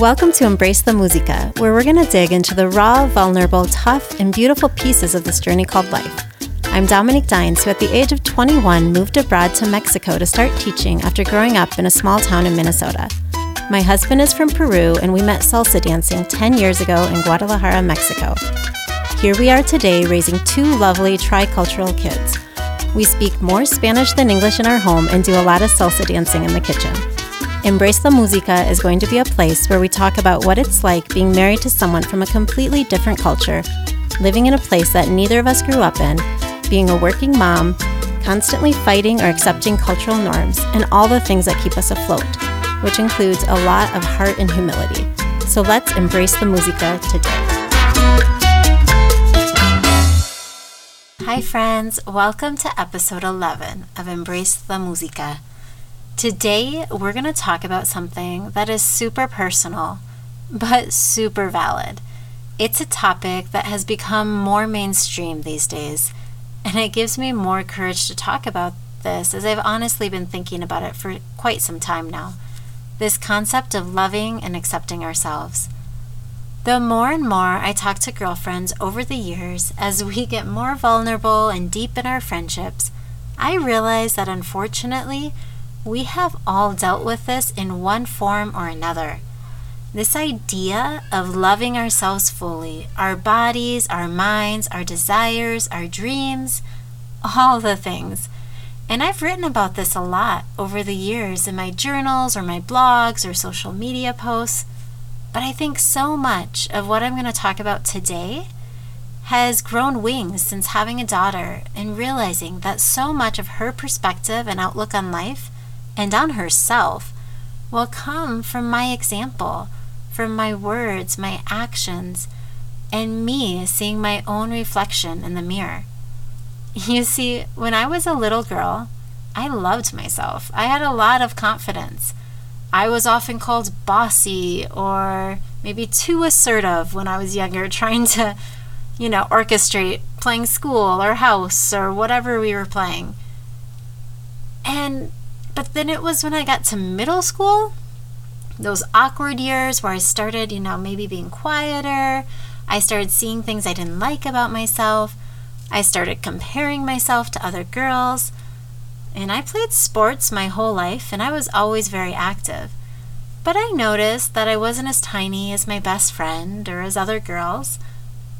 Welcome to Embrace the Musica, where we're going to dig into the raw, vulnerable, tough, and beautiful pieces of this journey called life. I'm Dominique Dines, who at the age of 21 moved abroad to Mexico to start teaching after growing up in a small town in Minnesota. My husband is from Peru, and we met salsa dancing 10 years ago in Guadalajara, Mexico. Here we are today raising two lovely tricultural kids. We speak more Spanish than English in our home and do a lot of salsa dancing in the kitchen. Embrace the Musica is going to be a place where we talk about what it's like being married to someone from a completely different culture, living in a place that neither of us grew up in, being a working mom, constantly fighting or accepting cultural norms, and all the things that keep us afloat, which includes a lot of heart and humility. So let's embrace the musica today. Hi, friends. Welcome to episode 11 of Embrace the Musica. Today, we're going to talk about something that is super personal, but super valid. It's a topic that has become more mainstream these days and it gives me more courage to talk about this as I've honestly been thinking about it for quite some time now. This concept of loving and accepting ourselves. The more and more I talk to girlfriends over the years, as we get more vulnerable and deep in our friendships, I realize that unfortunately, we have all dealt with this in one form or another. This idea of loving ourselves fully, our bodies, our minds, our desires, our dreams, all the things. And I've written about this a lot over the years in my journals or my blogs or social media posts. But I think so much of what I'm going to talk about today has grown wings since having a daughter and realizing that so much of her perspective and outlook on life and on herself will come from my example from my words, my actions, and me seeing my own reflection in the mirror. You see, when I was a little girl, I loved myself. I had a lot of confidence. I was often called bossy or maybe too assertive when I was younger, trying to, you know, orchestrate playing school or house or whatever we were playing. And, but then it was when I got to middle school those awkward years where I started, you know, maybe being quieter. I started seeing things I didn't like about myself. I started comparing myself to other girls. And I played sports my whole life, and I was always very active. But I noticed that I wasn't as tiny as my best friend or as other girls.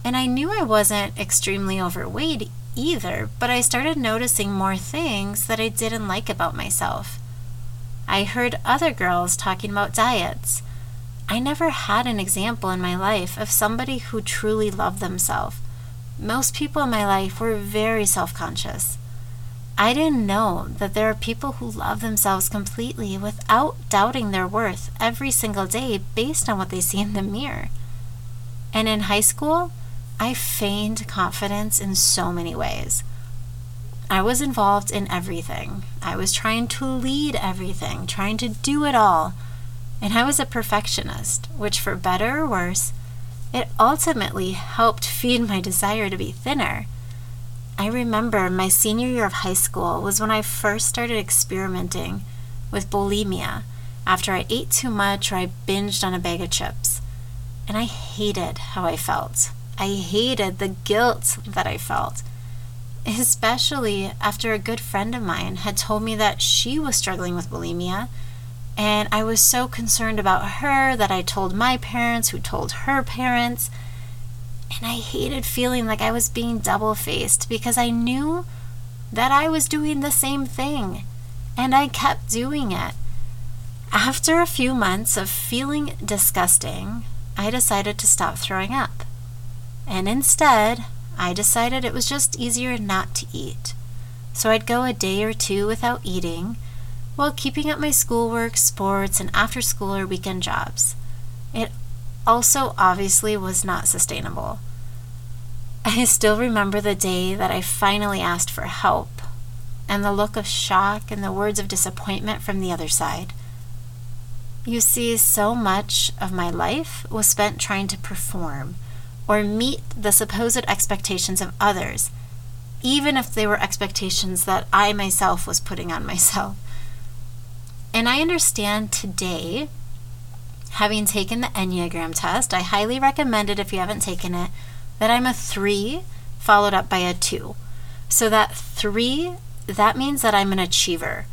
And I knew I wasn't extremely overweight either, but I started noticing more things that I didn't like about myself. I heard other girls talking about diets. I never had an example in my life of somebody who truly loved themselves. Most people in my life were very self conscious. I didn't know that there are people who love themselves completely without doubting their worth every single day based on what they see in the mirror. And in high school, I feigned confidence in so many ways. I was involved in everything. I was trying to lead everything, trying to do it all. And I was a perfectionist, which, for better or worse, it ultimately helped feed my desire to be thinner. I remember my senior year of high school was when I first started experimenting with bulimia after I ate too much or I binged on a bag of chips. And I hated how I felt. I hated the guilt that I felt especially after a good friend of mine had told me that she was struggling with bulimia. And I was so concerned about her that I told my parents, who told her parents. And I hated feeling like I was being double faced because I knew that I was doing the same thing. And I kept doing it. After a few months of feeling disgusting, I decided to stop throwing up. And instead, I decided it was just easier not to eat. So I'd go a day or two without eating while keeping up my schoolwork, sports, and after school or weekend jobs. It also obviously was not sustainable. I still remember the day that I finally asked for help and the look of shock and the words of disappointment from the other side. You see, so much of my life was spent trying to perform or meet the supposed expectations of others, even if they were expectations that I myself was putting on myself. And I understand today having taken the Enneagram test, I highly recommend it if you haven't taken it, that I'm a three followed up by a two. So that three, that means that I'm an achiever.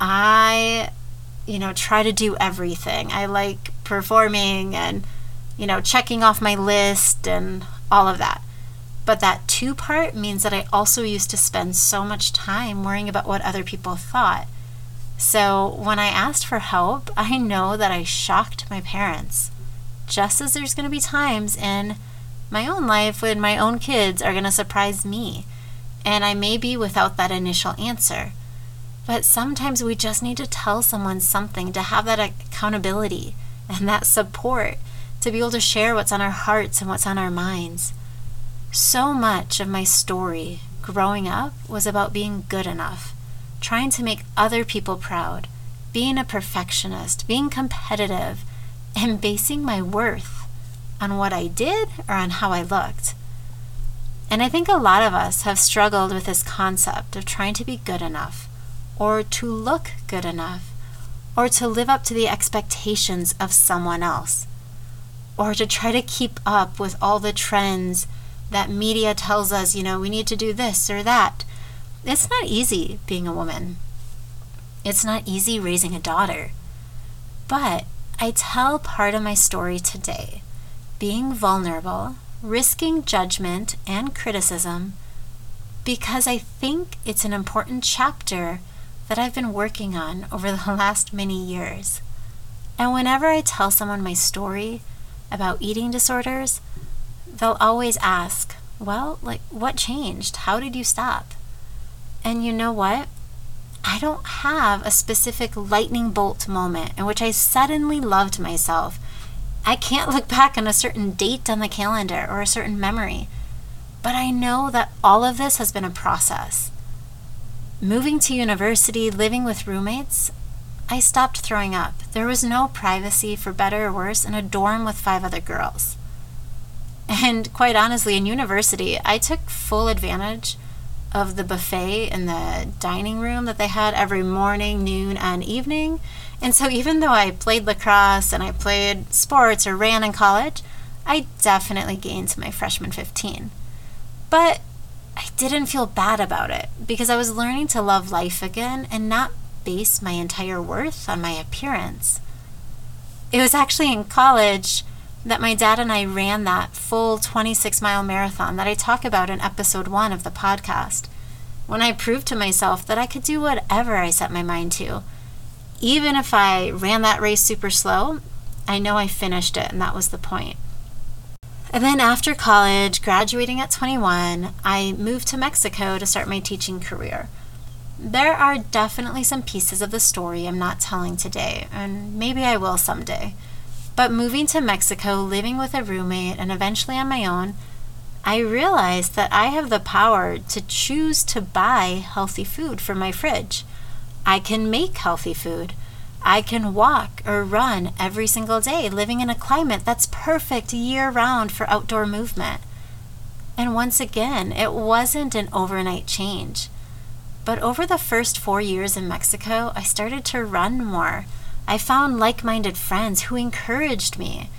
I, you know, try to do everything. I like performing and, you know, checking off my list and all of that. But that two part means that I also used to spend so much time worrying about what other people thought. So when I asked for help, I know that I shocked my parents. Just as there's going to be times in my own life when my own kids are going to surprise me, and I may be without that initial answer. But sometimes we just need to tell someone something to have that accountability and that support to be able to share what's on our hearts and what's on our minds. So much of my story growing up was about being good enough trying to make other people proud, being a perfectionist, being competitive, and basing my worth on what I did or on how I looked. And I think a lot of us have struggled with this concept of trying to be good enough, or to look good enough, or to live up to the expectations of someone else, or to try to keep up with all the trends that media tells us, you know, we need to do this or that it's not easy being a woman. It's not easy raising a daughter. But I tell part of my story today, being vulnerable, risking judgment and criticism, because I think it's an important chapter that I've been working on over the last many years. And whenever I tell someone my story about eating disorders, they'll always ask, Well, like, what changed? How did you stop? And you know what? I don't have a specific lightning bolt moment in which I suddenly loved myself. I can't look back on a certain date on the calendar or a certain memory. But I know that all of this has been a process. Moving to university, living with roommates, I stopped throwing up. There was no privacy, for better or worse, in a dorm with five other girls. And quite honestly, in university, I took full advantage of the buffet in the dining room that they had every morning, noon, and evening. And so, even though I played lacrosse and I played sports or ran in college, I definitely gained my freshman 15. But I didn't feel bad about it because I was learning to love life again and not base my entire worth on my appearance. It was actually in college that my dad and I ran that full 26 mile marathon that I talk about in episode one of the podcast, when I proved to myself that I could do whatever I set my mind to. Even if I ran that race super slow, I know I finished it, and that was the point. And then after college, graduating at 21, I moved to Mexico to start my teaching career. There are definitely some pieces of the story I'm not telling today, and maybe I will someday. But moving to Mexico, living with a roommate, and eventually on my own, I realized that I have the power to choose to buy healthy food for my fridge. I can make healthy food. I can walk or run every single day, living in a climate that's perfect year round for outdoor movement. And once again, it wasn't an overnight change. But over the first four years in Mexico, I started to run more. I found like minded friends who encouraged me.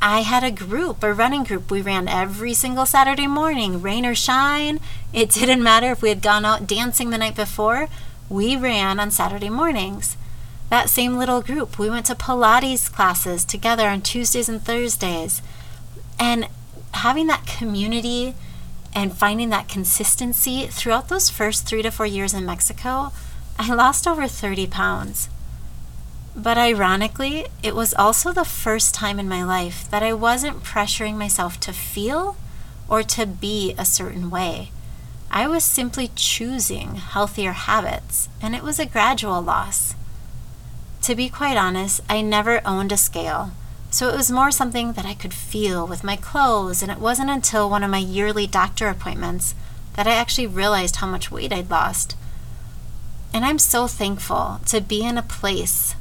I had a group, a running group. We ran every single Saturday morning, rain or shine. It didn't matter if we had gone out dancing the night before, we ran on Saturday mornings. That same little group, we went to Pilates classes together on Tuesdays and Thursdays. And having that community and finding that consistency throughout those first three to four years in Mexico, I lost over 30 pounds. But ironically, it was also the first time in my life that I wasn't pressuring myself to feel or to be a certain way. I was simply choosing healthier habits, and it was a gradual loss. To be quite honest, I never owned a scale, so it was more something that I could feel with my clothes, and it wasn't until one of my yearly doctor appointments that I actually realized how much weight I'd lost. And I'm so thankful to be in a place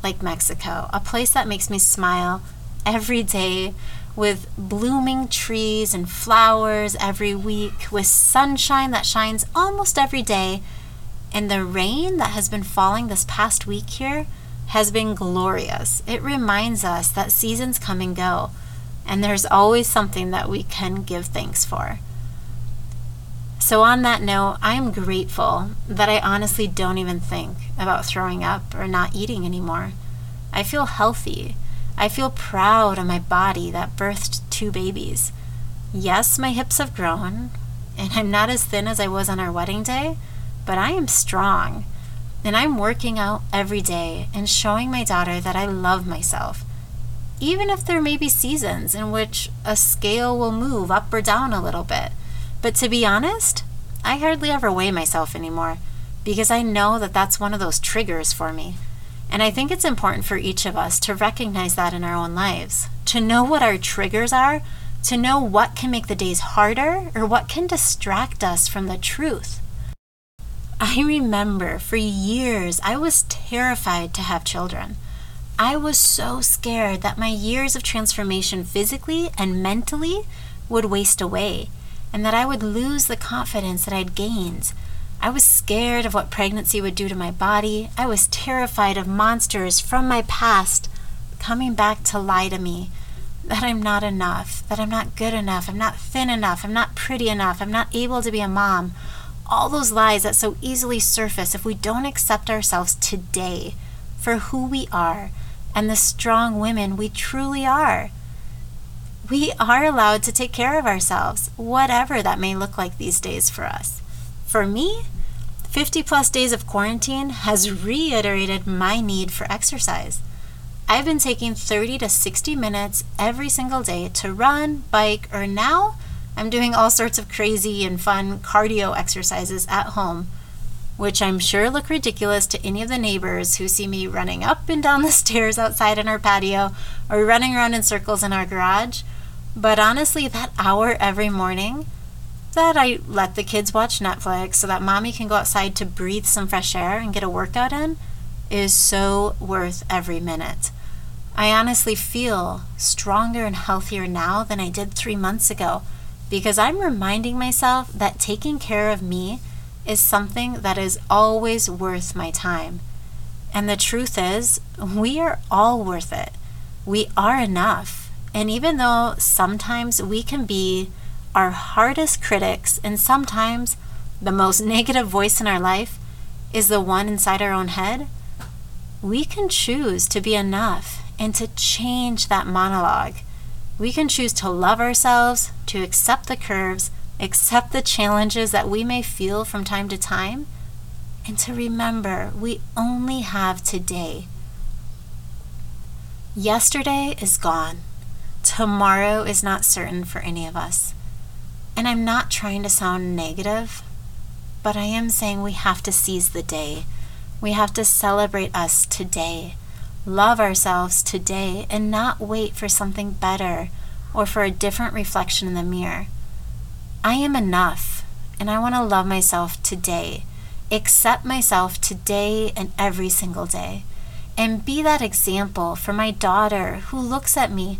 like Mexico, a place that makes me smile every day with blooming trees and flowers every week, with sunshine that shines almost every day. And the rain that has been falling this past week here has been glorious. It reminds us that seasons come and go, and there's always something that we can give thanks for. So, on that note, I am grateful that I honestly don't even think about throwing up or not eating anymore. I feel healthy. I feel proud of my body that birthed two babies. Yes, my hips have grown, and I'm not as thin as I was on our wedding day, but I am strong. And I'm working out every day and showing my daughter that I love myself. Even if there may be seasons in which a scale will move up or down a little bit. But to be honest, I hardly ever weigh myself anymore because I know that that's one of those triggers for me. And I think it's important for each of us to recognize that in our own lives, to know what our triggers are, to know what can make the days harder or what can distract us from the truth. I remember for years I was terrified to have children. I was so scared that my years of transformation physically and mentally would waste away and that I would lose the confidence that I'd gained. I was scared of what pregnancy would do to my body. I was terrified of monsters from my past coming back to lie to me that I'm not enough, that I'm not good enough, I'm not thin enough, I'm not pretty enough, I'm not able to be a mom all those lies that so easily surface if we don't accept ourselves today for who we are and the strong women we truly are. We are allowed to take care of ourselves, whatever that may look like these days for us. For me, 50 plus days of quarantine has reiterated my need for exercise. I've been taking 30 to 60 minutes every single day to run, bike, or now I'm doing all sorts of crazy and fun cardio exercises at home, which I'm sure look ridiculous to any of the neighbors who see me running up and down the stairs outside in our patio or running around in circles in our garage. But honestly, that hour every morning that I let the kids watch Netflix so that mommy can go outside to breathe some fresh air and get a workout in is so worth every minute. I honestly feel stronger and healthier now than I did three months ago because I'm reminding myself that taking care of me is something that is always worth my time. And the truth is, we are all worth it. We are enough. And even though sometimes we can be our hardest critics, and sometimes the most negative voice in our life is the one inside our own head, we can choose to be enough and to change that monologue we can choose to love ourselves, to accept the curves, accept the challenges that we may feel from time to time, and to remember we only have today. Yesterday is gone. Tomorrow is not certain for any of us. And I'm not trying to sound negative, but I am saying we have to seize the day. We have to celebrate us today love ourselves today and not wait for something better or for a different reflection in the mirror. I am enough, and I want to love myself today, accept myself today and every single day, and be that example for my daughter who looks at me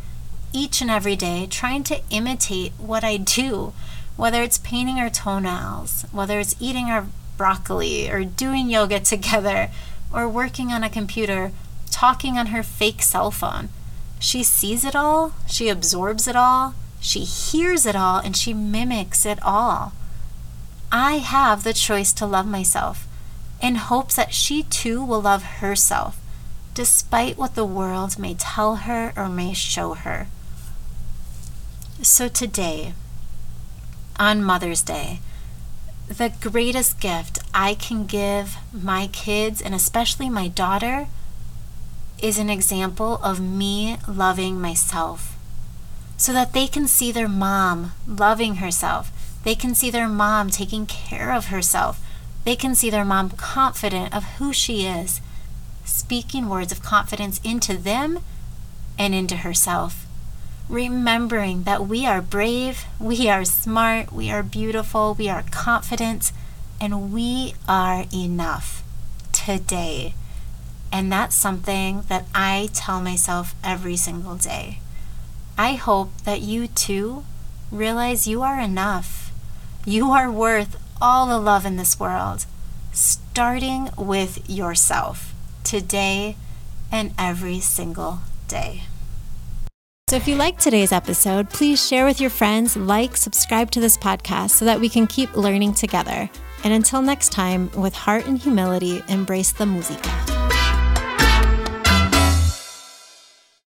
each and every day trying to imitate what I do, whether it's painting her toenails, whether it's eating our broccoli, or doing yoga together, or working on a computer talking on her fake cell phone. She sees it all, she absorbs it all, she hears it all, and she mimics it all. I have the choice to love myself in hopes that she too will love herself, despite what the world may tell her or may show her. So today, on Mother's Day, the greatest gift I can give my kids, and especially my daughter, is an example of me loving myself so that they can see their mom loving herself. They can see their mom taking care of herself. They can see their mom confident of who she is, speaking words of confidence into them and into herself. Remembering that we are brave, we are smart, we are beautiful, we are confident, and we are enough today. And that's something that I tell myself every single day. I hope that you too realize you are enough. You are worth all the love in this world, starting with yourself today and every single day. So, if you liked today's episode, please share with your friends, like, subscribe to this podcast so that we can keep learning together. And until next time, with heart and humility, embrace the musica.